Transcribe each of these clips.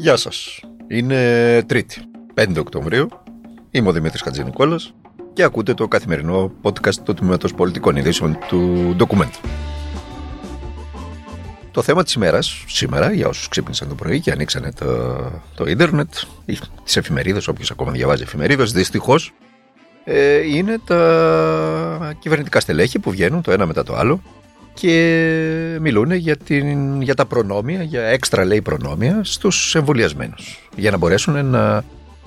Γεια σας. Είναι Τρίτη, 5 Οκτωβρίου. Είμαι ο Δημήτρης Χατζηνικόλας και ακούτε το καθημερινό podcast του Τμήματος Πολιτικών Ειδήσεων του Document. Το θέμα της ημέρας, σήμερα, για όσους ξύπνησαν το πρωί και ανοίξανε το, το ίντερνετ ή τις εφημερίδες, όποιος ακόμα διαβάζει εφημερίδες, δυστυχώς, ε, είναι τα κυβερνητικά στελέχη που βγαίνουν το ένα μετά το άλλο και μιλούν για, την, για τα προνόμια, για έξτρα λέει προνόμια στους εμβολιασμένους για να μπορέσουν να,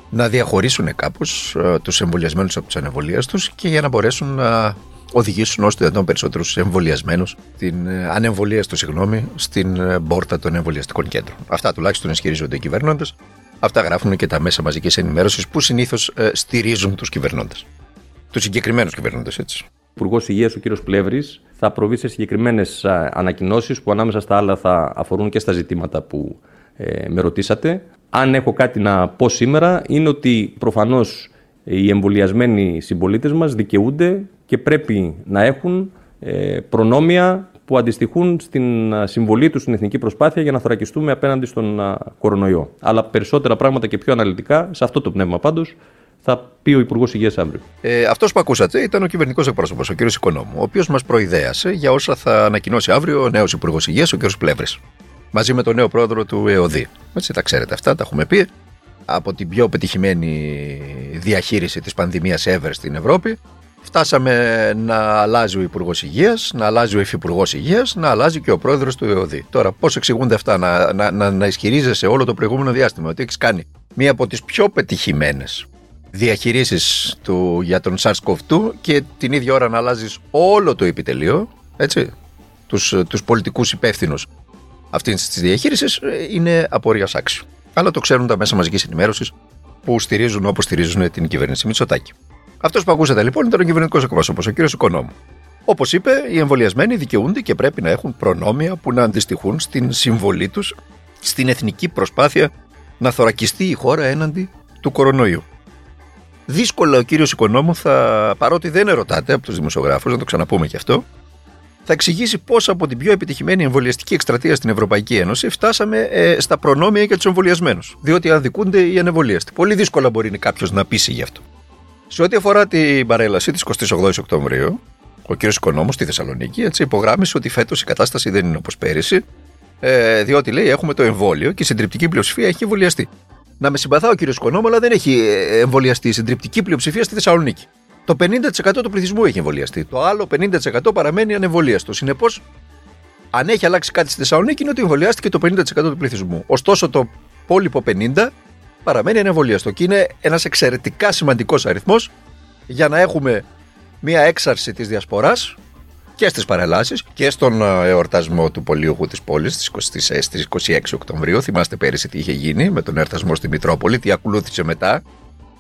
να διαχωρίσουν κάπως ε, τους εμβολιασμένους από τους ανεμβολίες και για να μπορέσουν να οδηγήσουν όσο το δυνατόν περισσότερους εμβολιασμένους, την ε, ανεμβολία του, συγγνώμη, στην ε, πόρτα των εμβολιαστικών κέντρων. Αυτά τουλάχιστον ισχυρίζονται οι κυβερνώντες. Αυτά γράφουν και τα μέσα μαζικής ενημέρωσης που συνήθως στηρίζουν τους κυβερνώντες. Τους συγκεκριμένους κυβερνώντες, έτσι. Υπουργός Υγείας, ο κ. Πλεύρης, θα προβεί σε συγκεκριμένες ανακοινώσεις που ανάμεσα στα άλλα θα αφορούν και στα ζητήματα που ε, με ρωτήσατε. Αν έχω κάτι να πω σήμερα, είναι ότι προφανώς οι εμβολιασμένοι συμπολίτες μας δικαιούνται και πρέπει να έχουν ε, προνόμια που αντιστοιχούν στην συμβολή τους στην εθνική προσπάθεια για να θωρακιστούμε απέναντι στον κορονοϊό. Αλλά περισσότερα πράγματα και πιο αναλυτικά, σε αυτό το πνεύμα πάντως, θα πει ο Υπουργός Υγείας αύριο. Ε, Αυτός που ακούσατε ήταν ο κυβερνητικός εκπρόσωπος, ο κ. Οικονόμου, ο οποίος μας προειδέασε για όσα θα ανακοινώσει αύριο ο νέος Υπουργός Υγείας, ο κ. Πλεύρης. Μαζί με τον νέο πρόεδρο του ΕΟΔΗ. Έτσι τα ξέρετε αυτά, τα έχουμε πει. Από την πιο πετυχημένη διαχείριση της πανδημίας ever στην Ευρώπη, φτάσαμε να αλλάζει ο Υπουργός Υγείας, να αλλάζει ο Υφυπουργός Υγείας, να αλλάζει και ο πρόεδρος του ΕΟΔΗ. Τώρα, πώς εξηγούνται αυτά, να, να, να, να ισχυρίζεσαι όλο το προηγούμενο διάστημα ότι έχεις κάνει μία από τις πιο πετυχημένες διαχειρήσεις του για τον SARS-CoV-2 και την ίδια ώρα να αλλάζεις όλο το επιτελείο, έτσι, τους, τους πολιτικούς υπεύθυνους αυτής της διαχείρισης είναι απορία άξιο. Αλλά το ξέρουν τα μέσα μαζικής ενημέρωσης που στηρίζουν όπως στηρίζουν την κυβέρνηση Μητσοτάκη. Αυτός που ακούσατε λοιπόν ήταν ο κυβερνητικός εκπρόσωπος, ο κ. Οικονόμου. Όπως είπε, οι εμβολιασμένοι δικαιούνται και πρέπει να έχουν προνόμια που να αντιστοιχούν στην συμβολή τους στην εθνική προσπάθεια να θωρακιστεί η χώρα έναντι του κορονοϊού. Δύσκολα ο κύριος Οικονόμου θα, παρότι δεν ερωτάται από τους δημοσιογράφους, να το ξαναπούμε και αυτό, θα εξηγήσει πώς από την πιο επιτυχημένη εμβολιαστική εκστρατεία στην Ευρωπαϊκή Ένωση φτάσαμε ε, στα προνόμια για τους εμβολιασμένους. Διότι αδικούνται οι ανεμβολίαστοι. Πολύ δύσκολα μπορεί κάποιος να πείσει γι' αυτό. Σε ό,τι αφορά την παρέλαση της 28η Οκτωβρίου, ο κ. Οικονόμου στη Θεσσαλονίκη έτσι, υπογράμμισε ότι φέτος η κατάσταση δεν είναι όπως πέρυσι, ε, διότι λέει έχουμε το εμβόλιο και η συντριπτική πλειοψηφία έχει εμβολιαστεί. Να με συμπαθά ο κύριος Κονόμο, αλλά δεν έχει ε, εμβολιαστεί η συντριπτική πλειοψηφία στη Θεσσαλονίκη. Το 50% του πληθυσμού έχει εμβολιαστεί. Το άλλο 50% παραμένει ανεμβολίαστο. Συνεπώς, αν έχει αλλάξει κάτι στη Θεσσαλονίκη, είναι ότι εμβολιάστηκε το 50% του πληθυσμού. Ωστόσο, το υπόλοιπο 50% παραμένει ανεμβολίαστο. Και είναι ένας εξαιρετικά σημαντικός αριθμός για να έχουμε μια έξαρση της διασποράς και στις παρελάσει και στον ε, εορτασμό του πολιούχου της πόλης στις 26 Οκτωβρίου. Θυμάστε πέρυσι τι είχε γίνει με τον εορτασμό στη Μητρόπολη, τι ακολούθησε μετά.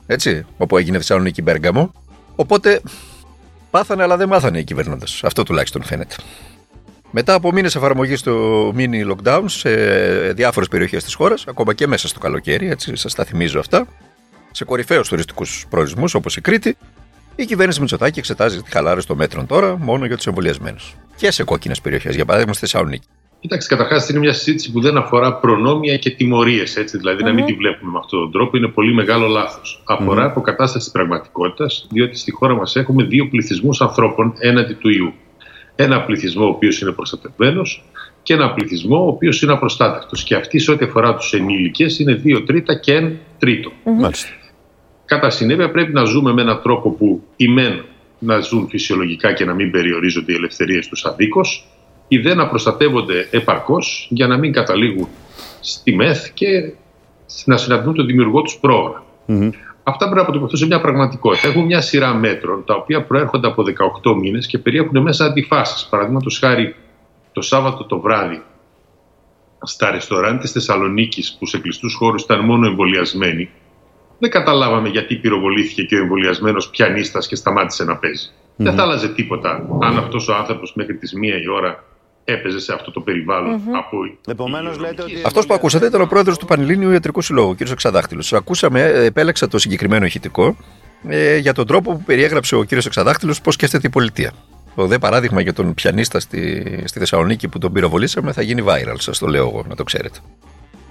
Έτσι, όπου έγινε Θεσσαλονίκη Μπέργαμο. Οπότε πάθανε, αλλά δεν μάθανε οι κυβερνώντες. Αυτό τουλάχιστον φαίνεται. Μετά από μήνες εφαρμογής του mini lockdown σε διάφορες περιοχές της χώρας, ακόμα και μέσα στο καλοκαίρι, έτσι σας τα θυμίζω αυτά, σε κορυφαίους τουριστικούς προορισμούς όπως η Κρήτη, η κυβέρνηση Μητσοτάκη εξετάζει τη χαλάρωση των μέτρων τώρα μόνο για τους εμβολιασμένους. Και σε κόκκινες περιοχές, για παράδειγμα στη Θεσσαλονίκη. Κοιτάξτε, καταρχάς είναι μια συζήτηση που δεν αφορά προνόμια και τιμωρίες. Δηλαδή, να μην τη βλέπουμε με αυτόν τον τρόπο είναι πολύ μεγάλο λάθος. Αφορά αποκατάσταση της πραγματικότητας, διότι στη χώρα μας έχουμε δύο πληθυσμούς ανθρώπων έναντι του ιού. Ένα πληθυσμό ο οποίος είναι προστατευμένος και ένα πληθυσμό ο οποίος είναι απροστάτευτος. Και αυτοί, σε ό,τι αφορά τους ενήλικες, είναι δύο τρίτα και ένα τρίτο. Κατά συνέπεια πρέπει να ζούμε με έναν τρόπο που οι μεν να ζουν φυσιολογικά και να μην περιορίζονται οι ελευθερίες τους αδίκως, οι δε να προστατεύονται επαρκώς για να μην καταλήγουν στη μεθ και να συναντούν το δημιουργό τους πρόγραμμα. Mm-hmm. Αυτά πρέπει να αποτυπωθούν σε μια πραγματικότητα. Έχουν μια σειρά μέτρων τα οποία προέρχονται από 18 μήνες και περιέχουν μέσα αντιφάσεις. Παραδείγματος χάρη το Σάββατο το βράδυ στα ρεστοράν της Θεσσαλονίκης που σε κλειστούς χώρους ήταν μόνο εμβολιασμένοι δεν καταλάβαμε γιατί πυροβολήθηκε και ο εμβολιασμένος πιανίστας και σταμάτησε να παίζει. Mm-hmm. Δεν θα άλλαζε τίποτα αν αυτός ο άνθρωπος μέχρι τις μία η ώρα έπαιζε σε αυτό το περιβάλλον mm-hmm. από. Επομένως, λέτε ότι. Αυτός που ακούσατε ήταν ο πρόεδρος του Πανελλήνιου Ιατρικού Συλλόγου, κ. Εξαδάχτυλος. Ακούσαμε, επέλεξα το συγκεκριμένο ηχητικό ε, για τον τρόπο που περιέγραψε ο κ. Εξαδάχτυλος πώς σκέφτεται η πολιτεία. Το δε παράδειγμα για τον πιανίστα στη, στη Θεσσαλονίκη που τον πυροβολήσαμε θα γίνει viral, σας το λέω εγώ, να το ξέρετε.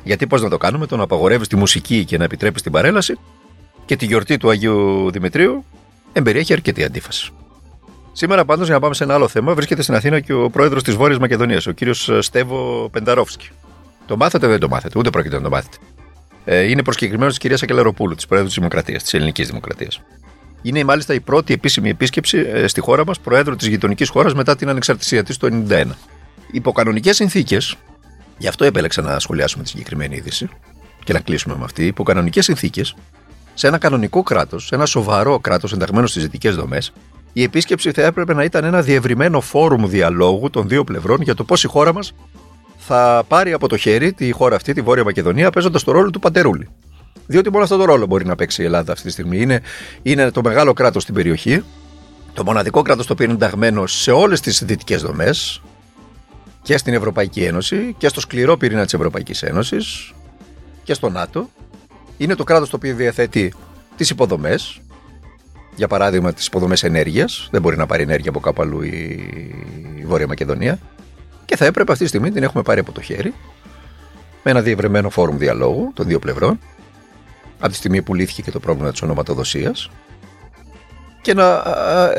Γιατί πώς να το κάνουμε, το να απαγορεύεις τη μουσική και να επιτρέπεις την παρέλαση και τη γιορτή του Αγίου Δημητρίου εμπεριέχει αρκετή αντίφαση. Σήμερα, πάντως, για να πάμε σε ένα άλλο θέμα, βρίσκεται στην Αθήνα και ο πρόεδρος της Βόρειας Μακεδονίας, ο κύριος Στέβο Πενταρόφσκι. Το μάθατε, δεν το μάθετε, ούτε πρόκειται να το μάθετε. Ε, είναι προσκεκλημένο της κυρίας Ακελαροπούλου, της πρόεδρου της Δημοκρατίας, της Ελληνικής Δημοκρατίας. Είναι μάλιστα η πρώτη επίσημη επίσκεψη ε, στη χώρα μας, πρόεδρο της γειτονικής χώρας μετά την ανεξαρτησία της το 1991. Υπό κανονικές συνθήκες, γι' αυτό επέλεξα να σχολιάσουμε τη συγκεκριμένη είδηση και να κλείσουμε με αυτή. Υπό κανονικές συνθήκες, σε ένα κανονικό κράτος, σε ένα σοβαρό κράτος ενταγμένο στις δυτικέ δομές, η επίσκεψη θα έπρεπε να ήταν ένα διευρυμένο φόρουμ διαλόγου των δύο πλευρών για το πώς η χώρα μας θα πάρει από το χέρι τη χώρα αυτή, τη Βόρεια Μακεδονία, παίζοντας το ρόλο του Παντερούλη. Διότι μόνο αυτό το ρόλο μπορεί να παίξει η Ελλάδα αυτή τη στιγμή. Είναι, είναι το μεγάλο κράτος στην περιοχή, το μοναδικό κράτος το οποίο είναι ενταγμένο σε όλες τις δυτικές δομές και στην Ευρωπαϊκή Ένωση και στο σκληρό πυρήνα της Ευρωπαϊκής Ένωσης και στο ΝΑΤΟ. Είναι το κράτος το οποίο διαθέτει τις υποδομές, για παράδειγμα τις υποδομές ενέργειας. Δεν μπορεί να πάρει ενέργεια από κάπου αλλού η Βόρεια Μακεδονία. Και θα έπρεπε αυτή τη στιγμή την έχουμε πάρει από το χέρι με ένα διευρυμένο φόρουμ διαλόγου των δύο πλευρών από τη στιγμή που λύθηκε και το πρόβλημα της ονοματοδοσίας και να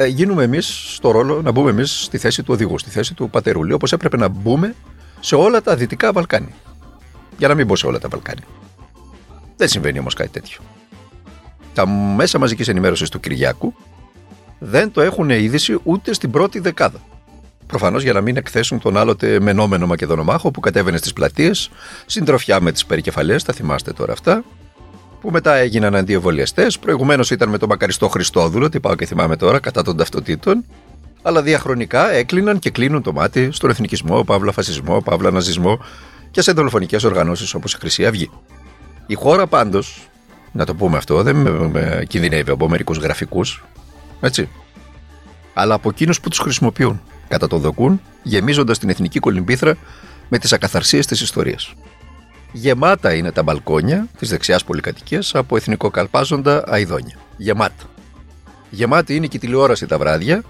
γίνουμε εμείς στο ρόλο, να μπούμε εμείς στη θέση του οδηγού, στη θέση του πατερούλη, όπως έπρεπε να μπούμε σε όλα τα Δυτικά Βαλκάνια. Για να μην μπω σε όλα τα Βαλκάνια. Δεν συμβαίνει όμως κάτι τέτοιο. Τα μέσα μαζικής ενημέρωσης του Κυριάκου δεν το έχουν είδηση ούτε στην πρώτη δεκάδα. Προφανώς για να μην εκθέσουν τον άλλοτε μενόμενο Μακεδονομάχο που κατέβαινε στις πλατείες, συντροφιά με τις περικεφαλές, τα θυμάστε τώρα αυτά, που μετά έγιναν αντιεμβολιαστές. Προηγουμένως ήταν με τον μακαριστό Χριστόδουλο, τι πάω και θυμάμαι τώρα, κατά των ταυτοτήτων. Αλλά διαχρονικά έκλειναν και κλείνουν το μάτι στον εθνικισμό, παύλα φασισμό, παύλα ναζισμό και σε δολοφονικές οργανώσεις όπως η Χρυσή Αυγή. Η χώρα πάντως, να το πούμε αυτό, δεν με κινδυνεύει από μερικούς γραφικούς, έτσι. Αλλά από εκείνους που τους χρησιμοποιούν κατά το δοκούν, γεμίζοντας την εθνική κολυμπήθρα με τις ακαθαρσίες της ιστορίας. Γεμάτα είναι τα μπαλκόνια της δεξιάς πολυκατοικίας από εθνικοκαλπάζοντα αειδόνια. Γεμάτα. Γεμάτη είναι και η τηλεόραση τα βράδια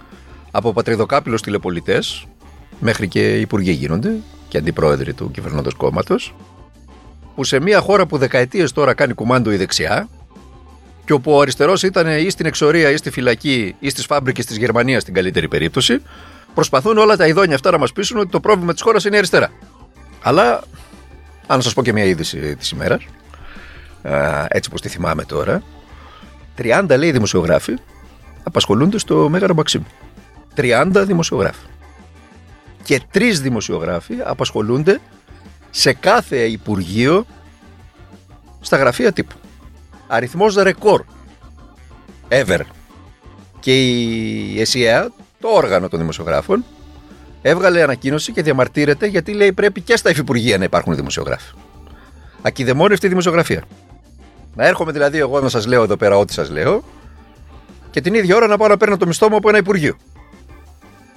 από πατριδοκάπηλος τηλεπολιτές, μέχρι και υπουργοί γίνονται και αντιπρόεδροι του κυβερνώντος κόμματος, που σε μια χώρα που δεκαετίες τώρα κάνει κουμάντο η δεξιά, και όπου ο αριστερός ήταν ή στην εξορία ή στη φυλακή ή στις φάμπρικες της Γερμανίας στην καλύτερη περίπτωση, προσπαθούν όλα τα ειδόνια αυτά να μας πείσουν ότι το πρόβλημα της χώρας είναι η αριστερά. Αλλά, αν σας πω και μια είδηση της ημέρας, έτσι όπως τη θυμάμαι τώρα, 30 λέει δημοσιογράφοι απασχολούνται στο Μέγαρο Μαξίμου. 30 δημοσιογράφοι. Και τρεις δημοσιογράφοι απασχολούνται σε κάθε υπουργείο στα γραφεία τύπου. Αριθμός ρεκόρ. Ever. Και η ΕΣΥΑ το όργανο των δημοσιογράφων, έβγαλε ανακοίνωση και διαμαρτύρεται γιατί λέει πρέπει και στα υφυπουργεία να υπάρχουν δημοσιογράφοι. Ακιδεμόνευτη δημοσιογραφία. Να έρχομαι δηλαδή εγώ να σας λέω εδώ πέρα ό,τι σας λέω και την ίδια ώρα να πάω να παίρνω το μισθό μου από ένα υπουργείο.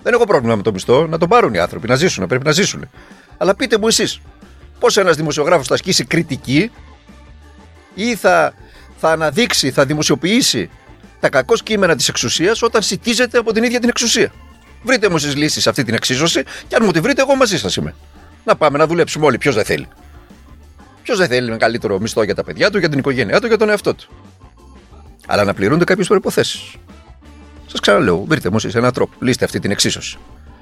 Δεν έχω πρόβλημα με το μισθό, να τον πάρουν οι άνθρωποι, να ζήσουν, πρέπει να ζήσουν. Αλλά πείτε μου εσείς, πώς ένας δημοσιογράφος θα ασκήσει κριτική ή θα, θα αναδείξει, θα δημοσιοποιήσει τα κακός κείμενα της εξουσίας όταν σητίζεται από την ίδια την εξουσία; Βρείτε μου εσεί λύσεις σε αυτή την εξίσωση και αν μου τη βρείτε, εγώ μαζί σας είμαι. Να πάμε να δουλέψουμε όλοι. Ποιος δεν θέλει. Ποιος δεν θέλει με καλύτερο μισθό για τα παιδιά του, για την οικογένειά του, για τον εαυτό του. Αλλά να πληρούνται κάποιες προποθέσει. Σας ξαναλέω, βρείτε μου εσεί έναν τρόπο. Λύστε αυτή την εξίσωση.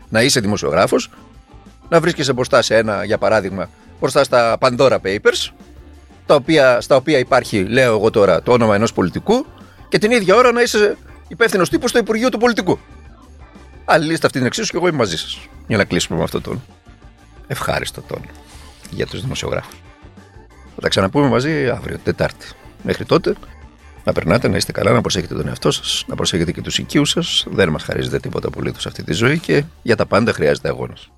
Να είσαι δημοσιογράφος, να βρίσκεσαι μπροστά σε ένα, για παράδειγμα, μπροστά στα Pandora Papers, τα οποία, στα οποία υπάρχει, λέω εγώ τώρα, το όνομα ενός πολιτικού και την ίδια ώρα να είσαι υπεύθυνος τύπου στο Υπουργείο του Πολιτικού. Άλλη λύστε αυτή την εξίσου και εγώ είμαι μαζί σας. Για να κλείσουμε με αυτόν τον ευχάριστο τόνο για τους δημοσιογράφους. Θα τα ξαναπούμε μαζί αύριο, Τετάρτη. Μέχρι τότε, να περνάτε, να είστε καλά, να προσέχετε τον εαυτό σας, να προσέχετε και τους οικείους σας. Δεν μας χαρίζετε τίποτα απολύτως αυτή τη ζωή και για τα πάντα χρειάζεται αγώνας.